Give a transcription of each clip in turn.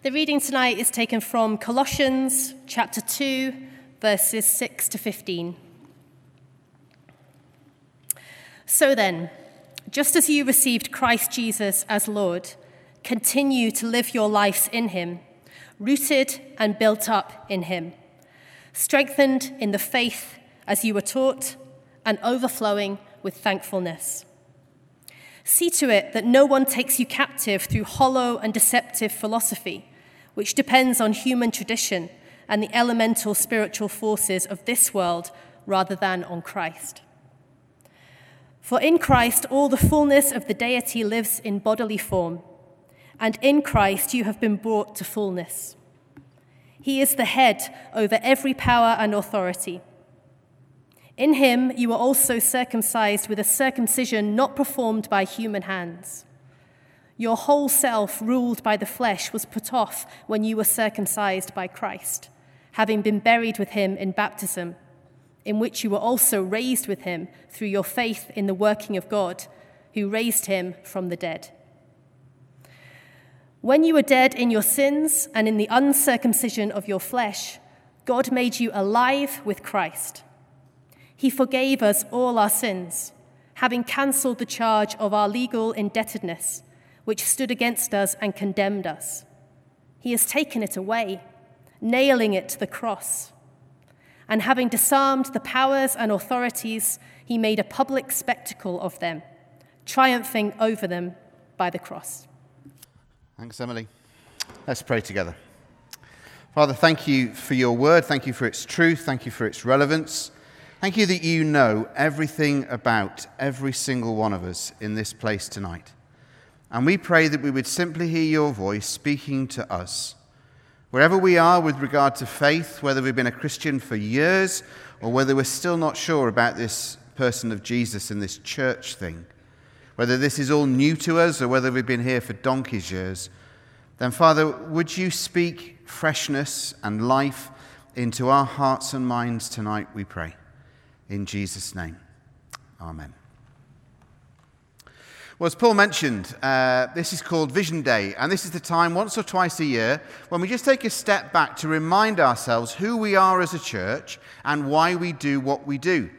The reading tonight is taken from Colossians chapter 2, verses 6 to 15. So then, just as you received Christ Jesus as Lord, continue to live your lives in him, rooted and built up in him, strengthened in the faith as you were taught, and overflowing with thankfulness. See to it that no one takes you captive through hollow and deceptive philosophy, which depends on human tradition and the elemental spiritual forces of this world rather than on Christ. For in Christ all the fullness of the deity lives in bodily form, and in Christ you have been brought to fullness. He is the head over every power and authority. In him you were also circumcised with a circumcision not performed by human hands. Your whole self, ruled by the flesh, was put off when you were circumcised by Christ, having been buried with him in baptism, in which you were also raised with him through your faith in the working of God, who raised him from the dead. When you were dead in your sins and in the uncircumcision of your flesh, God made you alive with Christ. He forgave us all our sins, having cancelled the charge of our legal indebtedness, which stood against us and condemned us. He has taken it away, nailing it to the cross. And having disarmed the powers and authorities, he made a public spectacle of them, triumphing over them by the cross. Thanks, Emily. Let's pray together. Father, thank you for your word. Thank you for its truth. Thank you for its relevance. Thank you that you know everything about every single one of us in this place tonight. And we pray that we would simply hear your voice speaking to us. Wherever we are with regard to faith, whether we've been a Christian for years or whether we're still not sure about this person of Jesus and this church thing, whether this is all new to us or whether we've been here for donkey's years, then Father, would you speak freshness and life into our hearts and minds tonight, we pray. In Jesus' name, Amen. Well, as Paul mentioned, uh, this is called Vision Day, and this is the time once or twice a year when we just take a step back to remind ourselves who we are as a church and why we do what we do.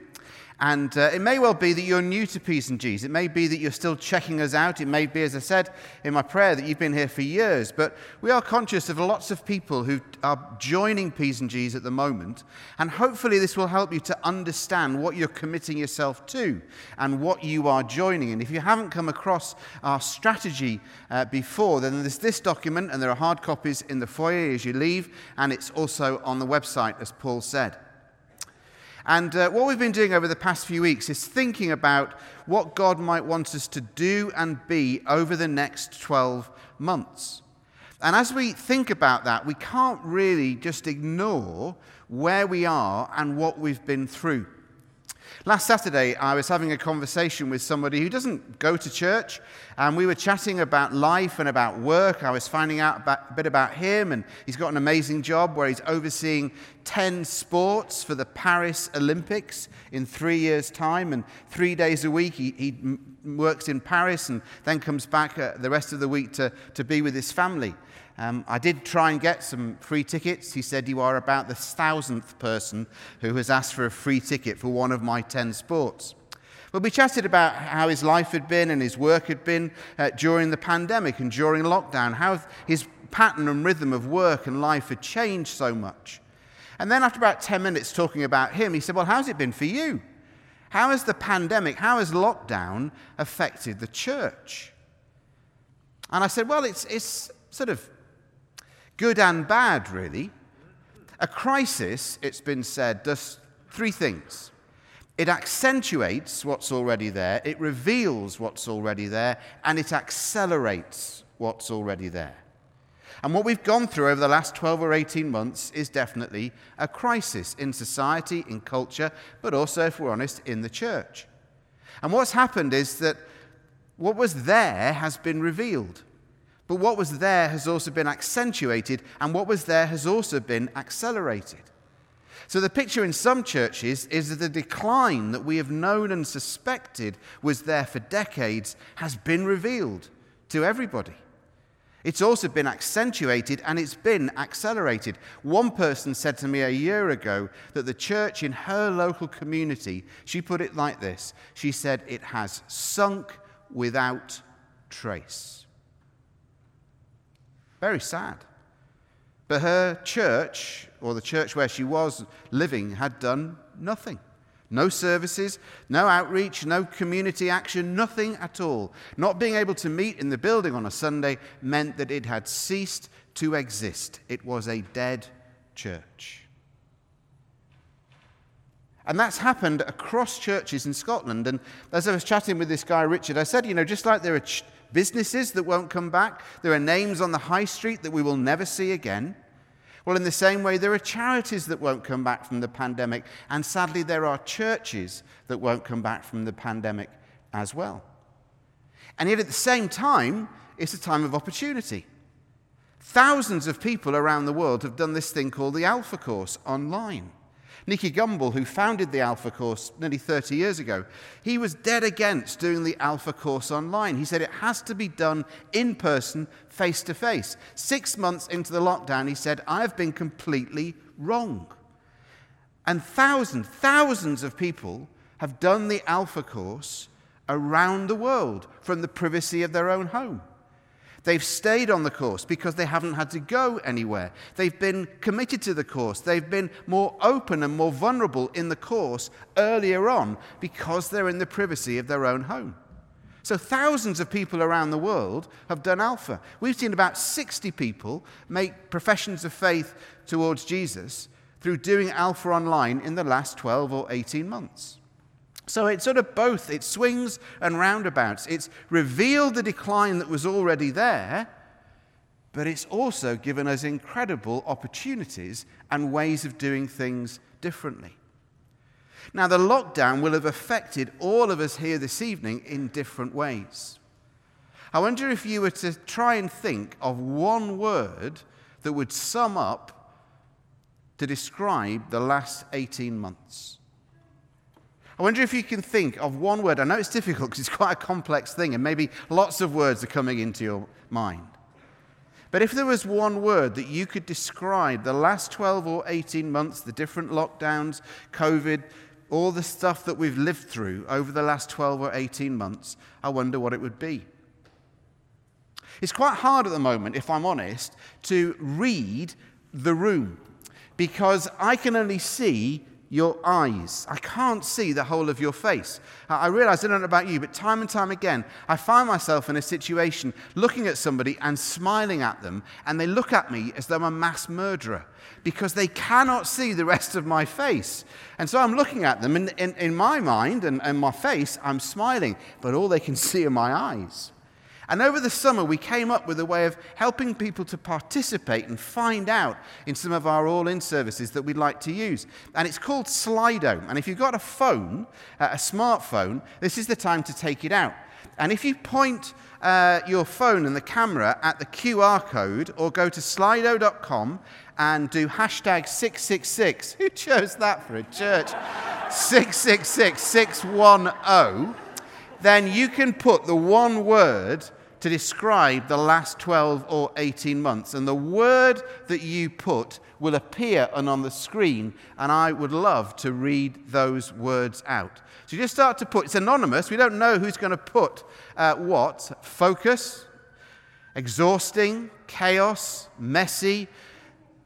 And uh, it may well be that you're new to P's and G's. It may be that you're still checking us out. It may be, as I said in my prayer, that you've been here for years. But we are conscious of lots of people who are joining P's and G's at the moment. And hopefully, this will help you to understand what you're committing yourself to and what you are joining. And if you haven't come across our strategy uh, before, then there's this document, and there are hard copies in the foyer as you leave. And it's also on the website, as Paul said. And uh, what we've been doing over the past few weeks is thinking about what God might want us to do and be over the next 12 months. And as we think about that, we can't really just ignore where we are and what we've been through. Last Saturday, I was having a conversation with somebody who doesn't go to church, and we were chatting about life and about work. I was finding out a bit about him, and he's got an amazing job where he's overseeing 10 sports for the Paris Olympics in three years' time, and three days a week he, he works in Paris and then comes back uh, the rest of the week to, to be with his family. Um, I did try and get some free tickets. He said, You are about the thousandth person who has asked for a free ticket for one of my 10 sports. But we chatted about how his life had been and his work had been uh, during the pandemic and during lockdown, how his pattern and rhythm of work and life had changed so much. And then, after about 10 minutes talking about him, he said, Well, how's it been for you? How has the pandemic, how has lockdown affected the church? And I said, Well, it's, it's sort of good and bad, really. A crisis, it's been said, does three things it accentuates what's already there, it reveals what's already there, and it accelerates what's already there. And what we've gone through over the last 12 or 18 months is definitely a crisis in society, in culture, but also, if we're honest, in the church. And what's happened is that what was there has been revealed. But what was there has also been accentuated, and what was there has also been accelerated. So the picture in some churches is that the decline that we have known and suspected was there for decades has been revealed to everybody. It's also been accentuated and it's been accelerated. One person said to me a year ago that the church in her local community, she put it like this she said, it has sunk without trace. Very sad. But her church, or the church where she was living, had done nothing. No services, no outreach, no community action, nothing at all. Not being able to meet in the building on a Sunday meant that it had ceased to exist. It was a dead church. And that's happened across churches in Scotland. And as I was chatting with this guy, Richard, I said, you know, just like there are ch- businesses that won't come back, there are names on the high street that we will never see again. Well, in the same way, there are charities that won't come back from the pandemic, and sadly, there are churches that won't come back from the pandemic as well. And yet, at the same time, it's a time of opportunity. Thousands of people around the world have done this thing called the Alpha Course online. Nicky Gumbel, who founded the Alpha Course nearly 30 years ago, he was dead against doing the Alpha Course online. He said it has to be done in person, face to face. Six months into the lockdown, he said, I have been completely wrong. And thousands, thousands of people have done the Alpha Course around the world from the privacy of their own home. They've stayed on the course because they haven't had to go anywhere. They've been committed to the course. They've been more open and more vulnerable in the course earlier on because they're in the privacy of their own home. So, thousands of people around the world have done Alpha. We've seen about 60 people make professions of faith towards Jesus through doing Alpha online in the last 12 or 18 months. So it's sort of both. It swings and roundabouts. It's revealed the decline that was already there, but it's also given us incredible opportunities and ways of doing things differently. Now, the lockdown will have affected all of us here this evening in different ways. I wonder if you were to try and think of one word that would sum up to describe the last 18 months. I wonder if you can think of one word. I know it's difficult because it's quite a complex thing, and maybe lots of words are coming into your mind. But if there was one word that you could describe the last 12 or 18 months, the different lockdowns, COVID, all the stuff that we've lived through over the last 12 or 18 months, I wonder what it would be. It's quite hard at the moment, if I'm honest, to read the room because I can only see your eyes. I can't see the whole of your face. I realize, I don't know about you, but time and time again, I find myself in a situation looking at somebody and smiling at them, and they look at me as though I'm a mass murderer because they cannot see the rest of my face. And so I'm looking at them, and in, in my mind and, and my face, I'm smiling, but all they can see are my eyes. And over the summer, we came up with a way of helping people to participate and find out in some of our all in services that we'd like to use. And it's called Slido. And if you've got a phone, uh, a smartphone, this is the time to take it out. And if you point uh, your phone and the camera at the QR code or go to slido.com and do hashtag 666, who chose that for a church? 666 610, then you can put the one word to describe the last 12 or 18 months. And the word that you put will appear and on the screen, and I would love to read those words out. So you just start to put, it's anonymous, we don't know who's going to put uh, what. Focus, exhausting, chaos, messy,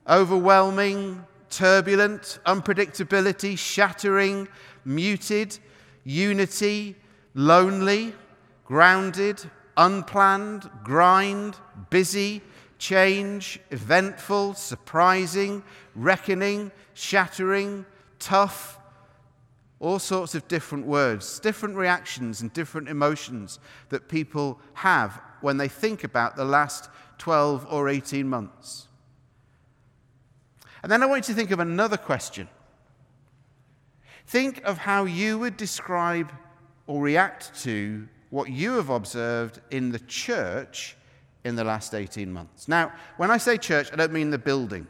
overwhelming, turbulent, unpredictability, shattering, muted, unity, lonely, grounded, unplanned, grind, busy, change, eventful, surprising, reckoning, shattering, tough, all sorts of different words, different reactions and different emotions that people have when they think about the last 12 or 18 months. And then I want you to think of another question. Think of how you would describe or react to what you have observed in the church in the last 18 months. Now, when I say church, I don't mean the building.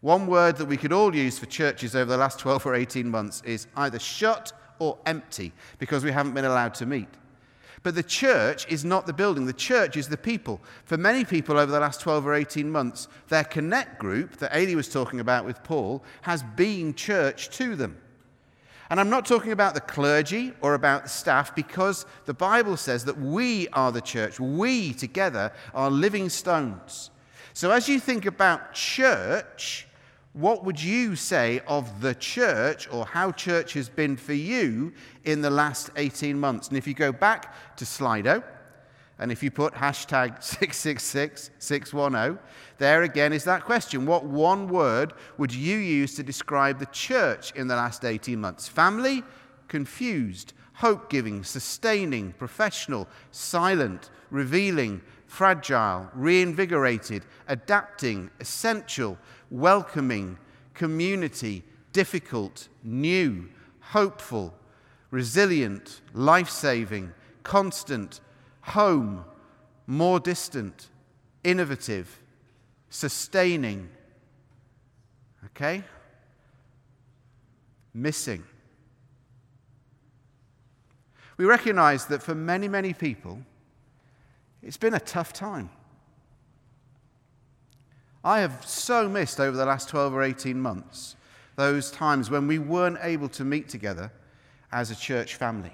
One word that we could all use for churches over the last 12 or 18 months is either shut or empty because we haven't been allowed to meet. But the church is not the building, the church is the people. For many people over the last 12 or 18 months, their connect group that Ailey was talking about with Paul has been church to them. And I'm not talking about the clergy or about the staff because the Bible says that we are the church. We together are living stones. So as you think about church, what would you say of the church or how church has been for you in the last 18 months? And if you go back to Slido, and if you put hashtag 666610, there again is that question. What one word would you use to describe the church in the last 18 months? Family, confused, hope giving, sustaining, professional, silent, revealing, fragile, reinvigorated, adapting, essential, welcoming, community, difficult, new, hopeful, resilient, life saving, constant, home, more distant, innovative, sustaining. Okay? Missing. We recognize that for many, many people, it's been a tough time. I have so missed over the last 12 or 18 months those times when we weren't able to meet together as a church family.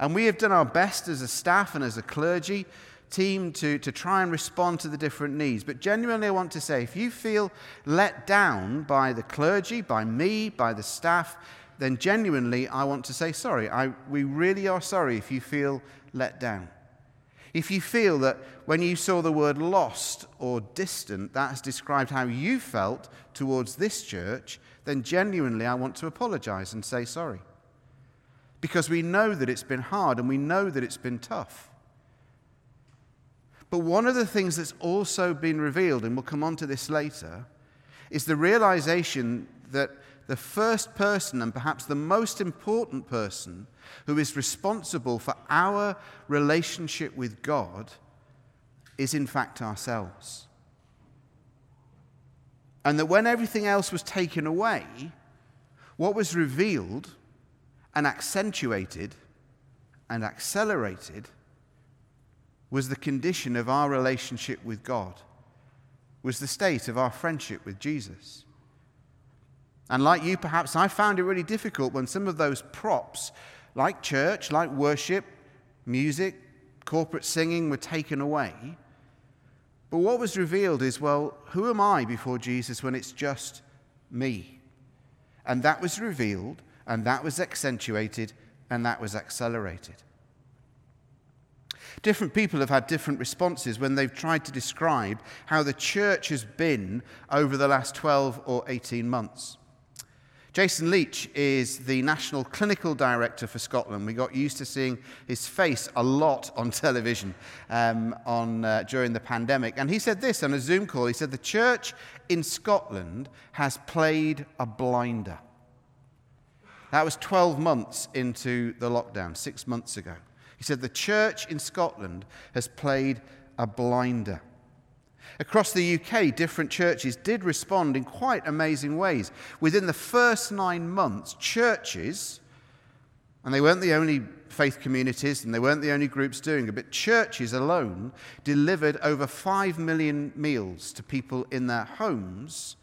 And we have done our best as a staff and as a clergy team to, to try and respond to the different needs. But genuinely, I want to say if you feel let down by the clergy, by me, by the staff, then genuinely, I want to say sorry. I, we really are sorry if you feel let down. If you feel that when you saw the word lost or distant, that has described how you felt towards this church, then genuinely I want to apologize and say sorry. Because we know that it's been hard and we know that it's been tough. But one of the things that's also been revealed, and we'll come on to this later, is the realization that the first person and perhaps the most important person who is responsible for our relationship with God is in fact ourselves. And that when everything else was taken away, what was revealed and accentuated and accelerated was the condition of our relationship with God, was the state of our friendship with Jesus. And like you, perhaps I found it really difficult when some of those props, like church, like worship, music, corporate singing, were taken away. But what was revealed is well, who am I before Jesus when it's just me? And that was revealed, and that was accentuated, and that was accelerated. Different people have had different responses when they've tried to describe how the church has been over the last 12 or 18 months. Jason Leitch is the National Clinical Director for Scotland. We got used to seeing his face a lot on television um, on, uh, during the pandemic. And he said this on a Zoom call. He said, The church in Scotland has played a blinder. That was 12 months into the lockdown, six months ago. He said, The church in Scotland has played a blinder. Across the UK, different churches did respond in quite amazing ways. Within the first nine months, churches, and they weren't the only faith communities and they weren't the only groups doing it, but churches alone delivered over 5 million meals to people in their homes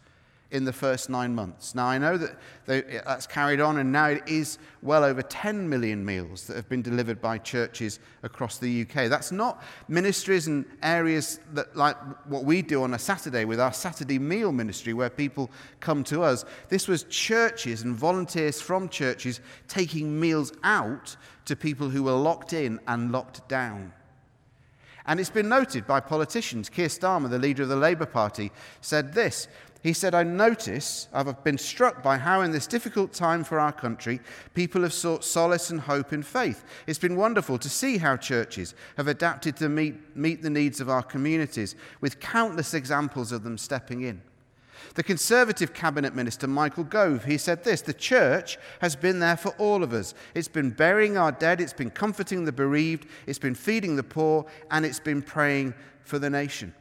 in the first nine months. Now, I know that that's carried on, and now it is well over 10 million meals that have been delivered by churches across the UK. That's not ministries and areas that, like what we do on a Saturday with our Saturday meal ministry, where people come to us. This was churches and volunteers from churches taking meals out to people who were locked in and locked down. And it's been noted by politicians. Keir Starmer, the leader of the Labour Party, said this he said, I notice, I've been struck by how in this difficult time for our country, people have sought solace and hope in faith. It's been wonderful to see how churches have adapted to meet, meet the needs of our communities, with countless examples of them stepping in. The Conservative Cabinet Minister, Michael Gove, he said this The church has been there for all of us. It's been burying our dead, it's been comforting the bereaved, it's been feeding the poor, and it's been praying for the nation.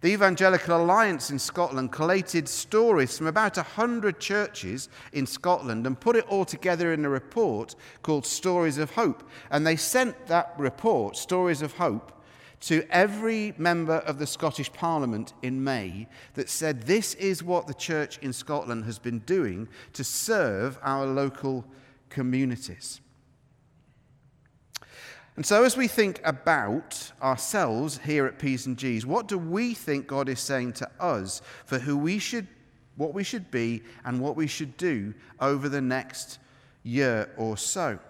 The Evangelical Alliance in Scotland collated stories from about 100 churches in Scotland and put it all together in a report called Stories of Hope. And they sent that report, Stories of Hope, to every member of the Scottish Parliament in May that said this is what the church in Scotland has been doing to serve our local communities. And so, as we think about ourselves here at P's and G's, what do we think God is saying to us for who we should, what we should be, and what we should do over the next year or so?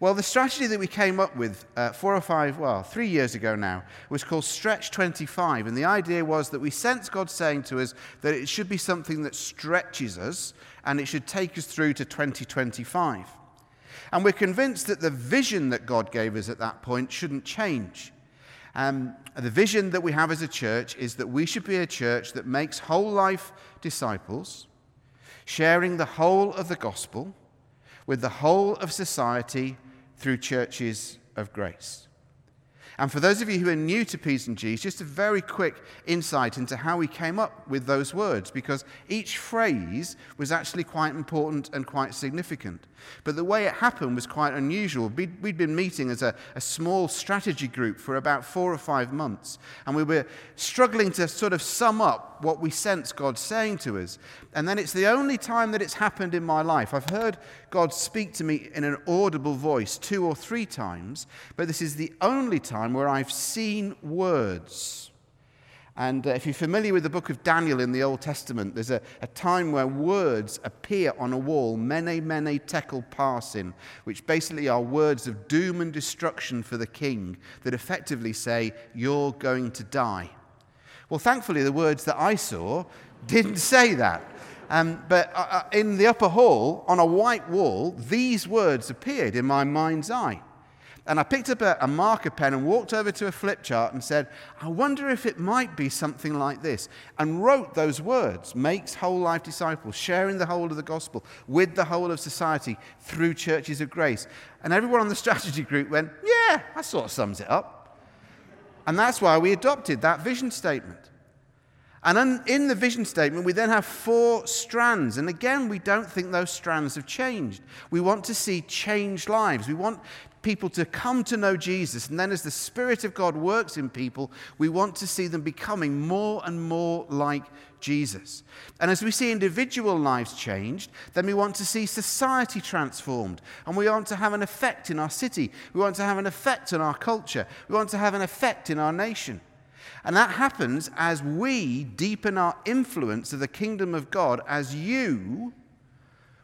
Well, the strategy that we came up with uh, four or five, well, three years ago now, was called Stretch 25. And the idea was that we sense God saying to us that it should be something that stretches us and it should take us through to 2025. And we're convinced that the vision that God gave us at that point shouldn't change. Um, the vision that we have as a church is that we should be a church that makes whole life disciples, sharing the whole of the gospel with the whole of society through churches of grace. And for those of you who are new to P's and G's, just a very quick insight into how we came up with those words, because each phrase was actually quite important and quite significant. But the way it happened was quite unusual. We'd been meeting as a, a small strategy group for about four or five months, and we were struggling to sort of sum up what we sense God saying to us. And then it's the only time that it's happened in my life. I've heard God speak to me in an audible voice two or three times, but this is the only time where I've seen words. And uh, if you're familiar with the book of Daniel in the Old Testament, there's a, a time where words appear on a wall, mene, mene, tekel, parsin, which basically are words of doom and destruction for the king that effectively say, You're going to die. Well, thankfully, the words that I saw didn't say that. Um, but uh, uh in the upper hall, on a white wall, these words appeared in my mind's eye. And I picked up a, a, marker pen and walked over to a flip chart and said, I wonder if it might be something like this. And wrote those words makes whole life disciples, sharing the whole of the gospel with the whole of society through churches of grace. And everyone on the strategy group went, Yeah, that sort of sums it up. And that's why we adopted that vision statement. And in the vision statement, we then have four strands. And again, we don't think those strands have changed. We want to see changed lives. We want people to come to know Jesus. And then, as the Spirit of God works in people, we want to see them becoming more and more like Jesus. And as we see individual lives changed, then we want to see society transformed. And we want to have an effect in our city. We want to have an effect on our culture. We want to have an effect in our nation. And that happens as we deepen our influence of the kingdom of God, as you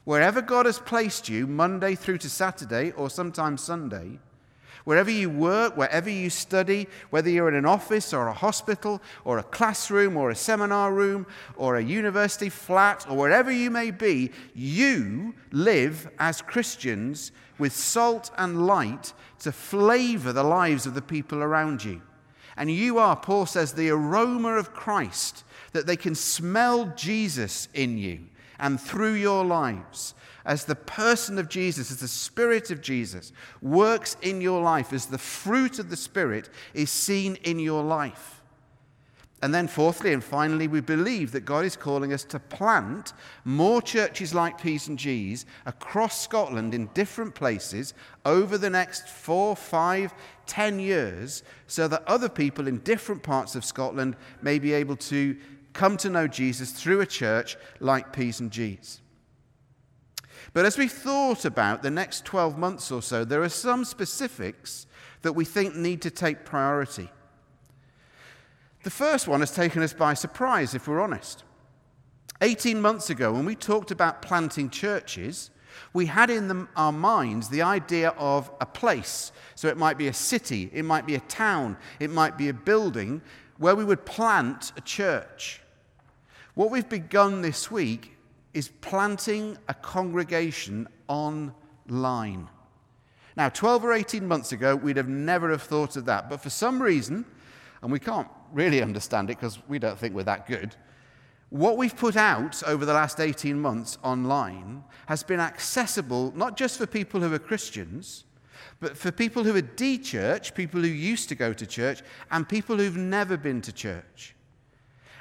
Wherever God has placed you, Monday through to Saturday or sometimes Sunday, wherever you work, wherever you study, whether you're in an office or a hospital or a classroom or a seminar room or a university flat or wherever you may be, you live as Christians with salt and light to flavor the lives of the people around you. And you are, Paul says, the aroma of Christ, that they can smell Jesus in you and through your lives as the person of Jesus, as the Spirit of Jesus works in your life, as the fruit of the Spirit is seen in your life. And then, fourthly and finally, we believe that God is calling us to plant more churches like P's and G's across Scotland in different places over the next four, five, ten years so that other people in different parts of Scotland may be able to come to know Jesus through a church like P's and G's. But as we thought about the next 12 months or so, there are some specifics that we think need to take priority. The first one has taken us by surprise, if we're honest. 18 months ago, when we talked about planting churches, we had in the, our minds the idea of a place. So it might be a city, it might be a town, it might be a building where we would plant a church. What we've begun this week is planting a congregation online. Now, 12 or 18 months ago, we'd have never have thought of that. But for some reason, and we can't really understand it because we don't think we're that good, what we've put out over the last 18 months online has been accessible not just for people who are Christians, but for people who are de church, people who used to go to church, and people who've never been to church.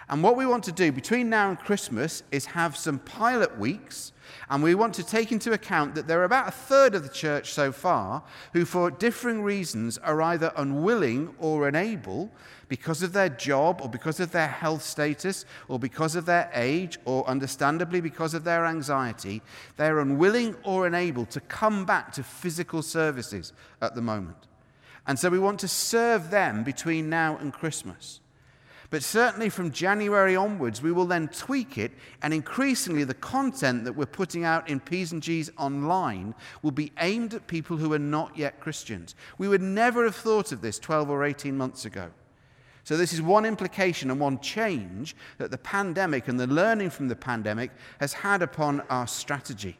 And what we want to do between now and Christmas is have some pilot weeks, and we want to take into account that there are about a third of the church so far who, for differing reasons, are either unwilling or unable because of their job or because of their health status or because of their age or understandably because of their anxiety. They're unwilling or unable to come back to physical services at the moment. And so we want to serve them between now and Christmas. But certainly from January onwards, we will then tweak it, and increasingly the content that we're putting out in P's and G's online will be aimed at people who are not yet Christians. We would never have thought of this 12 or 18 months ago. So, this is one implication and one change that the pandemic and the learning from the pandemic has had upon our strategy.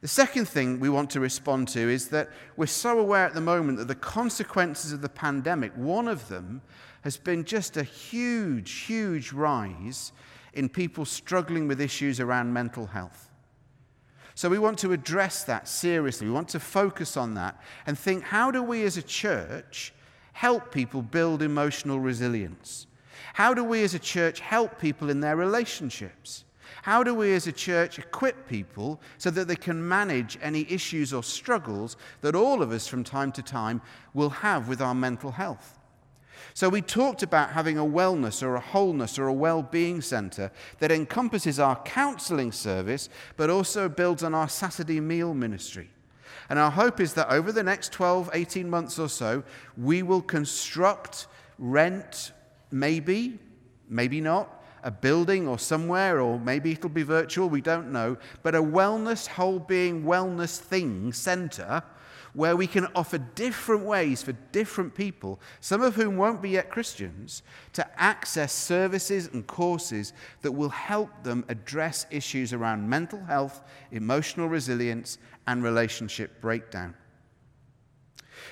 The second thing we want to respond to is that we're so aware at the moment that the consequences of the pandemic, one of them has been just a huge, huge rise in people struggling with issues around mental health. So we want to address that seriously. We want to focus on that and think how do we as a church help people build emotional resilience? How do we as a church help people in their relationships? How do we as a church equip people so that they can manage any issues or struggles that all of us from time to time will have with our mental health? So, we talked about having a wellness or a wholeness or a well being centre that encompasses our counselling service, but also builds on our Saturday meal ministry. And our hope is that over the next 12, 18 months or so, we will construct, rent, maybe, maybe not, a building or somewhere, or maybe it'll be virtual, we don't know, but a wellness, whole being, wellness thing centre where we can offer different ways for different people, some of whom won't be yet Christians, to access services and courses that will help them address issues around mental health, emotional resilience, and relationship breakdown.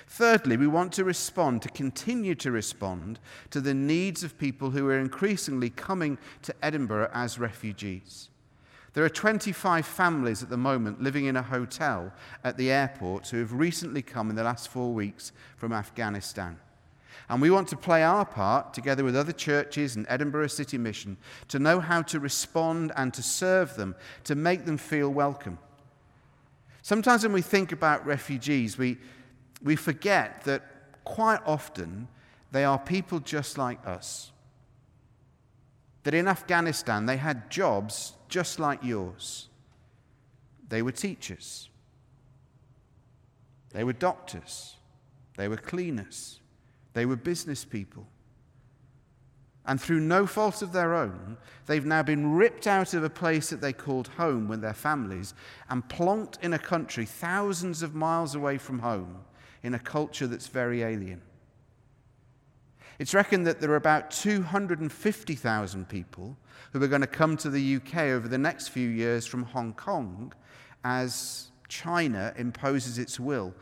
Thirdly, we want to respond, to continue to respond to the needs of people who are increasingly coming to Edinburgh as refugees. There are 25 families at the moment living in a hotel at the airport who have recently come in the last four weeks from Afghanistan. And we want to play our part, together with other churches and Edinburgh City Mission, to know how to respond and to serve them, to make them feel welcome. Sometimes when we think about refugees, we, we forget that quite often they are people just like us. That in Afghanistan they had jobs just like yours. They were teachers, they were doctors, they were cleaners, they were business people. And through no fault of their own, they've now been ripped out of a place that they called home with their families and plonked in a country thousands of miles away from home in a culture that's very alien. It's reckoned that there are about 250,000 people who are going to come to the UK over the next few years from Hong Kong as China imposes its will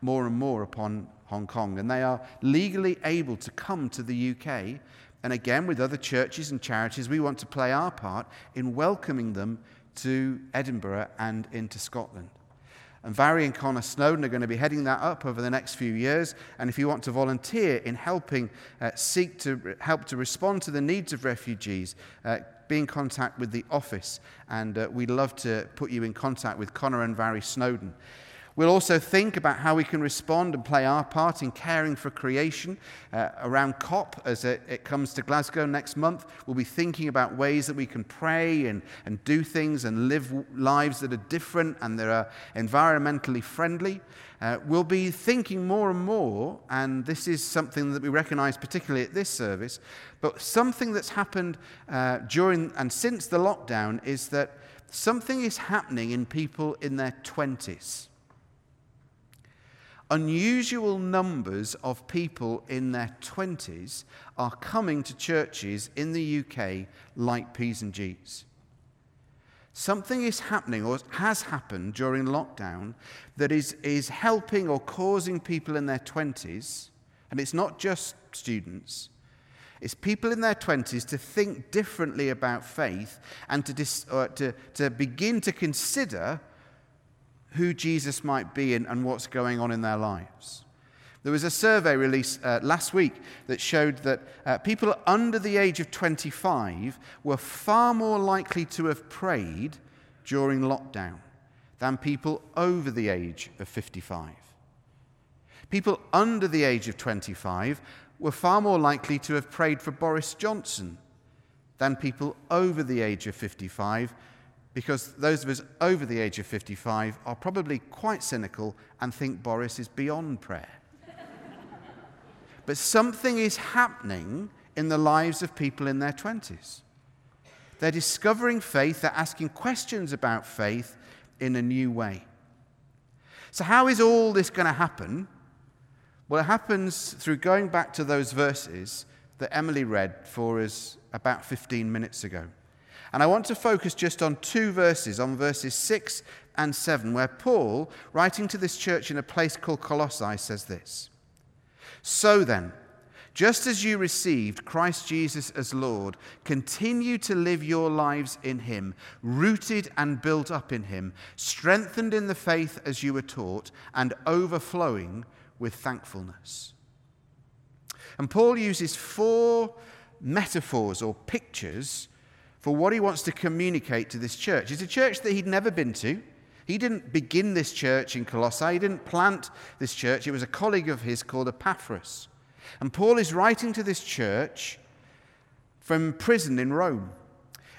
more and more upon Hong Kong. And they are legally able to come to the UK. And again, with other churches and charities, we want to play our part in welcoming them to Edinburgh and into Scotland. And Vary and Connor Snowden are going to be heading that up over the next few years. And if you want to volunteer in helping uh, seek to help to respond to the needs of refugees, uh, be in contact with the office. And uh, we'd love to put you in contact with Connor and Vary Snowden. We'll also think about how we can respond and play our part in caring for creation uh, around COP as it, it, comes to Glasgow next month. We'll be thinking about ways that we can pray and, and do things and live lives that are different and that are environmentally friendly. Uh, we'll be thinking more and more, and this is something that we recognize particularly at this service, but something that's happened uh, during and since the lockdown is that something is happening in people in their 20s unusual numbers of people in their 20s are coming to churches in the UK like P's and G's. Something is happening or has happened during lockdown that is, is helping or causing people in their 20s, and it's not just students, it's people in their 20s to think differently about faith and to, dis, uh, to, to begin to consider who Jesus might be and, and what's going on in their lives. There was a survey released uh, last week that showed that uh, people under the age of 25 were far more likely to have prayed during lockdown than people over the age of 55. People under the age of 25 were far more likely to have prayed for Boris Johnson than people over the age of 55 because those of us over the age of 55 are probably quite cynical and think Boris is beyond prayer. but something is happening in the lives of people in their 20s. They're discovering faith, they're asking questions about faith in a new way. So, how is all this going to happen? Well, it happens through going back to those verses that Emily read for us about 15 minutes ago. And I want to focus just on two verses, on verses 6 and 7, where Paul, writing to this church in a place called Colossae, says this So then, just as you received Christ Jesus as Lord, continue to live your lives in Him, rooted and built up in Him, strengthened in the faith as you were taught, and overflowing with thankfulness. And Paul uses four metaphors or pictures for what he wants to communicate to this church. It's a church that he'd never been to. He didn't begin this church in Colossae, he didn't plant this church. It was a colleague of his called Epaphras. And Paul is writing to this church from prison in Rome.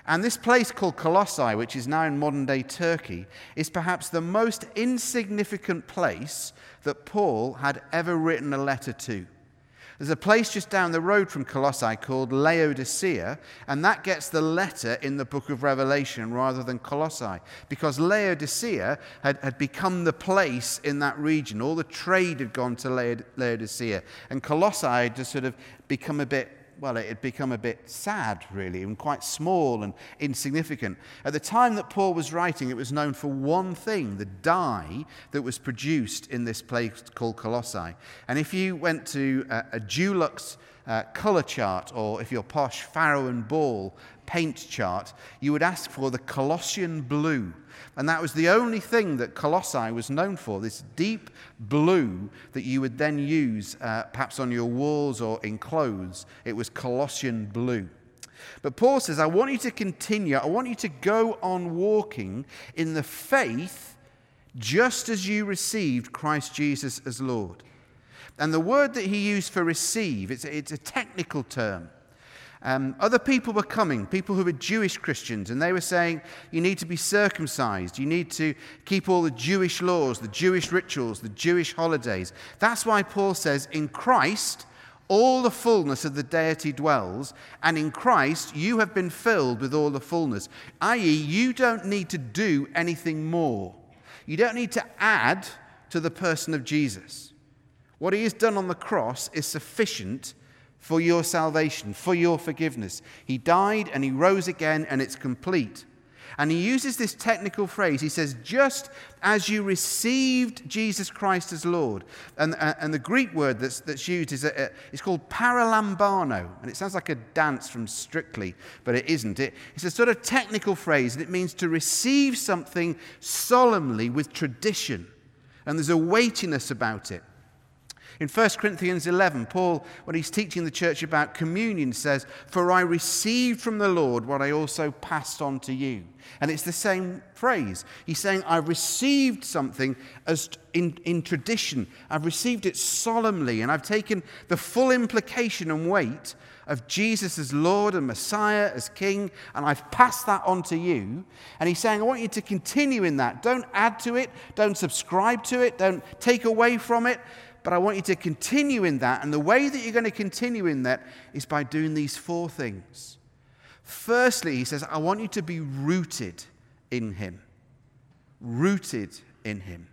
And this place called Colossae, which is now in modern day Turkey, is perhaps the most insignificant place that Paul had ever written a letter to. There's a place just down the road from Colossae called Laodicea, and that gets the letter in the book of Revelation rather than Colossae, because Laodicea had, had become the place in that region. All the trade had gone to Laodicea, and Colossae had just sort of become a bit well, it had become a bit sad, really, and quite small and insignificant. At the time that Paul was writing, it was known for one thing the dye that was produced in this place called Colossae. And if you went to a, a Dulux uh, colour chart, or if you're posh, Farrow and Ball paint chart, you would ask for the Colossian blue. And that was the only thing that Colossae was known for this deep blue that you would then use uh, perhaps on your walls or in clothes. It was Colossian blue. But Paul says, I want you to continue, I want you to go on walking in the faith just as you received Christ Jesus as Lord. And the word that he used for receive, it's a, it's a technical term. Um, other people were coming, people who were Jewish Christians, and they were saying, You need to be circumcised. You need to keep all the Jewish laws, the Jewish rituals, the Jewish holidays. That's why Paul says, In Christ, all the fullness of the deity dwells, and in Christ you have been filled with all the fullness. I.e., you don't need to do anything more. You don't need to add to the person of Jesus. What he has done on the cross is sufficient for your salvation, for your forgiveness. He died and he rose again, and it's complete. And he uses this technical phrase. He says, just as you received Jesus Christ as Lord. And, uh, and the Greek word that's, that's used is, a, a, it's called paralambano. And it sounds like a dance from Strictly, but it isn't. It, it's a sort of technical phrase, and it means to receive something solemnly with tradition. And there's a weightiness about it. In 1 Corinthians 11, Paul, when he's teaching the church about communion, says, For I received from the Lord what I also passed on to you. And it's the same phrase. He's saying, I've received something as in, in tradition. I've received it solemnly, and I've taken the full implication and weight of Jesus as Lord and Messiah, as King, and I've passed that on to you. And he's saying, I want you to continue in that. Don't add to it, don't subscribe to it, don't take away from it but I want you to continue in that. And the way that you're going to continue in that is by doing these four things. Firstly, he says, I want you to be rooted in Him. Rooted in Him.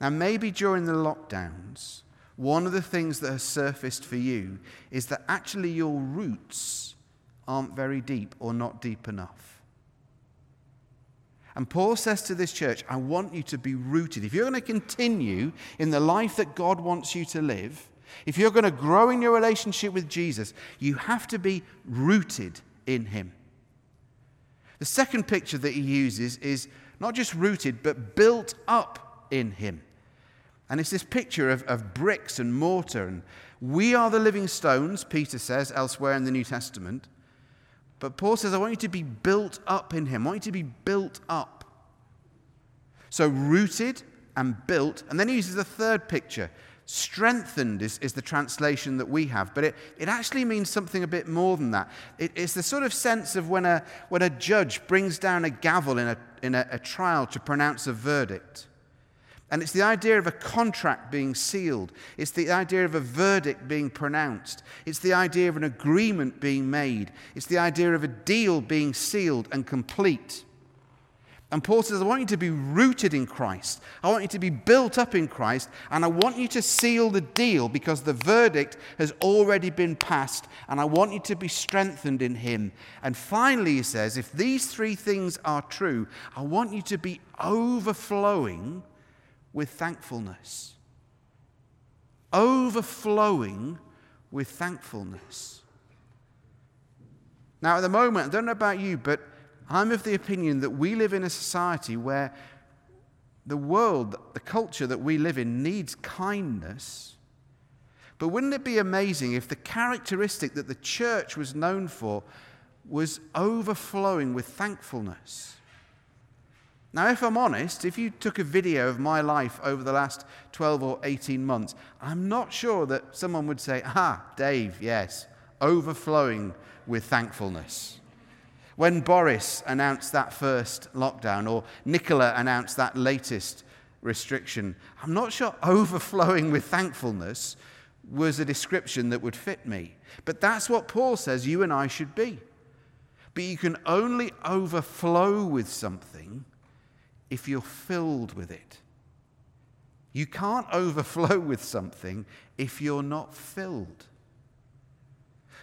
Now, maybe during the lockdowns, one of the things that has surfaced for you is that actually your roots aren't very deep or not deep enough. And Paul says to this church, I want you to be rooted. If you're going to continue in the life that God wants you to live, if you're going to grow in your relationship with Jesus, you have to be rooted in Him. The second picture that he uses is not just rooted, but built up in Him. And it's this picture of, of bricks and mortar. And we are the living stones, Peter says elsewhere in the New Testament. But Paul says, I want you to be built up in him. I want you to be built up. So rooted and built. And then he uses a third picture. Strengthened is, is the translation that we have, but it, it actually means something a bit more than that. It, it's the sort of sense of when a, when a judge brings down a gavel in, a, in a, a trial to pronounce a verdict. And it's the idea of a contract being sealed. It's the idea of a verdict being pronounced. It's the idea of an agreement being made. It's the idea of a deal being sealed and complete. And Paul says, I want you to be rooted in Christ. I want you to be built up in Christ. And I want you to seal the deal because the verdict has already been passed. And I want you to be strengthened in Him. And finally, he says, if these three things are true, I want you to be overflowing with thankfulness. Overflowing with thankfulness. Now, at the moment, I don't know about you, but I'm of the opinion that we live in a society where the world, the culture that we live in, needs kindness. But wouldn't it be amazing if the characteristic that the church was known for was overflowing with thankfulness? Now, if I'm honest, if you took a video of my life over the last 12 or 18 months, I'm not sure that someone would say, Ah, Dave, yes, overflowing with thankfulness. When Boris announced that first lockdown, or Nicola announced that latest restriction, I'm not sure overflowing with thankfulness was a description that would fit me. But that's what Paul says you and I should be. But you can only overflow with something if you're filled with it. You can't overflow with something if you're not filled.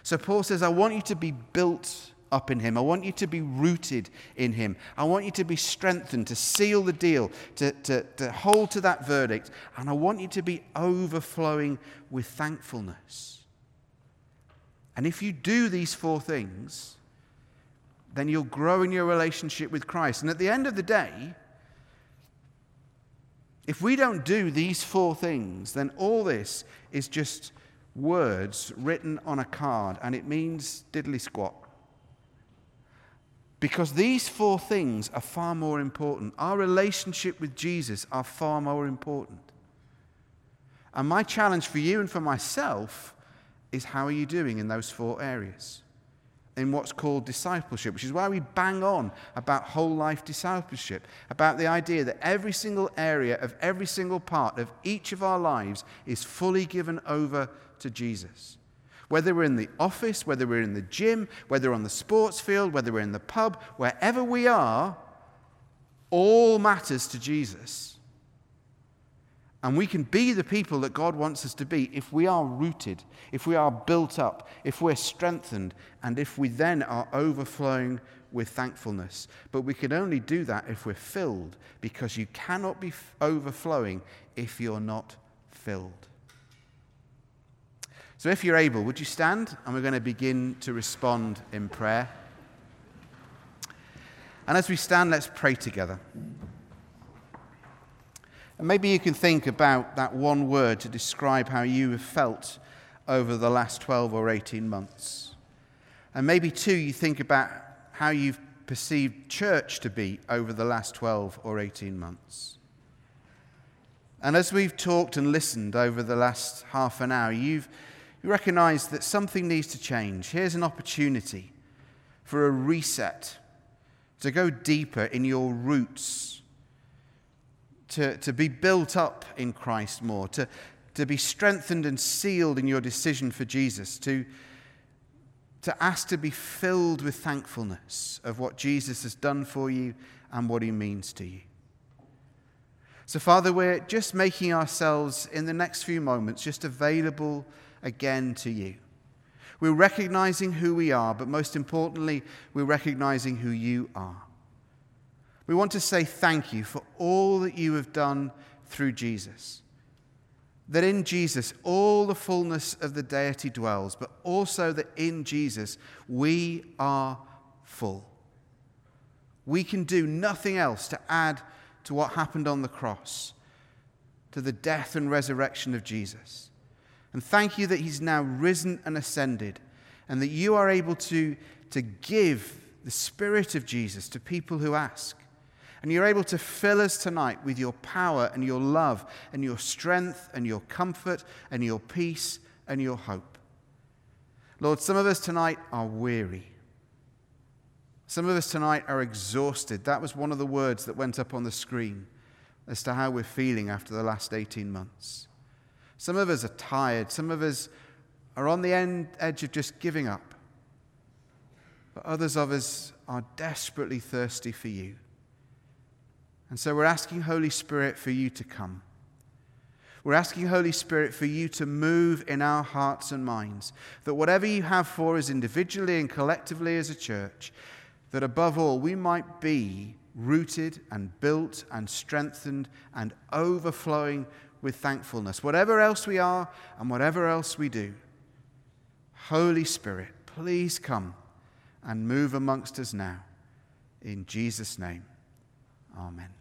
So Paul says, I want you to be built up in him. I want you to be rooted in him. I want you to be strengthened, to seal the deal, to, to, to hold to that verdict. And I want you to be overflowing with thankfulness. And if you do these four things, then you'll grow in your relationship with Christ. And at the end of the day, if we don't do these four things, then all this is just words written on a card and it means diddly squat. Because these four things are far more important. Our relationship with Jesus are far more important. And my challenge for you and for myself is how are you doing in those four areas? In what's called discipleship, which is why we bang on about whole life discipleship, about the idea that every single area of every single part of each of our lives is fully given over to Jesus. Whether we're in the office, whether we're in the gym, whether on the sports field, whether we're in the pub, wherever we are, all matters to Jesus. And we can be the people that God wants us to be if we are rooted, if we are built up, if we're strengthened, and if we then are overflowing with thankfulness. But we can only do that if we're filled, because you cannot be overflowing if you're not filled. So, if you're able, would you stand? And we're going to begin to respond in prayer. And as we stand, let's pray together. And maybe you can think about that one word to describe how you have felt over the last 12 or 18 months. And maybe, too, you think about how you've perceived church to be over the last 12 or 18 months. And as we've talked and listened over the last half an hour, you've you recognize that something needs to change. Here's an opportunity for a reset, to go deeper in your roots to, to be built up in Christ more, to, to be strengthened and sealed in your decision for Jesus, to, to ask to be filled with thankfulness of what Jesus has done for you and what he means to you. So, Father, we're just making ourselves in the next few moments just available again to you. We're recognizing who we are, but most importantly, we're recognizing who you are. We want to say thank you for all that you have done through Jesus. That in Jesus all the fullness of the deity dwells, but also that in Jesus we are full. We can do nothing else to add to what happened on the cross. to the death and resurrection of Jesus. And thank you that he's now risen and ascended, and that you are able to, to give the Spirit of Jesus to people who ask. And you're able to fill us tonight with your power and your love and your strength and your comfort and your peace and your hope. Lord, some of us tonight are weary. Some of us tonight are exhausted. That was one of the words that went up on the screen as to how we're feeling after the last 18 months. Some of us are tired. Some of us are on the end, edge of just giving up. But others of us are desperately thirsty for you. And so we're asking, Holy Spirit, for you to come. We're asking, Holy Spirit, for you to move in our hearts and minds, that whatever you have for us individually and collectively as a church, that above all we might be rooted and built and strengthened and overflowing with thankfulness, whatever else we are and whatever else we do. Holy Spirit, please come and move amongst us now. In Jesus' name, amen.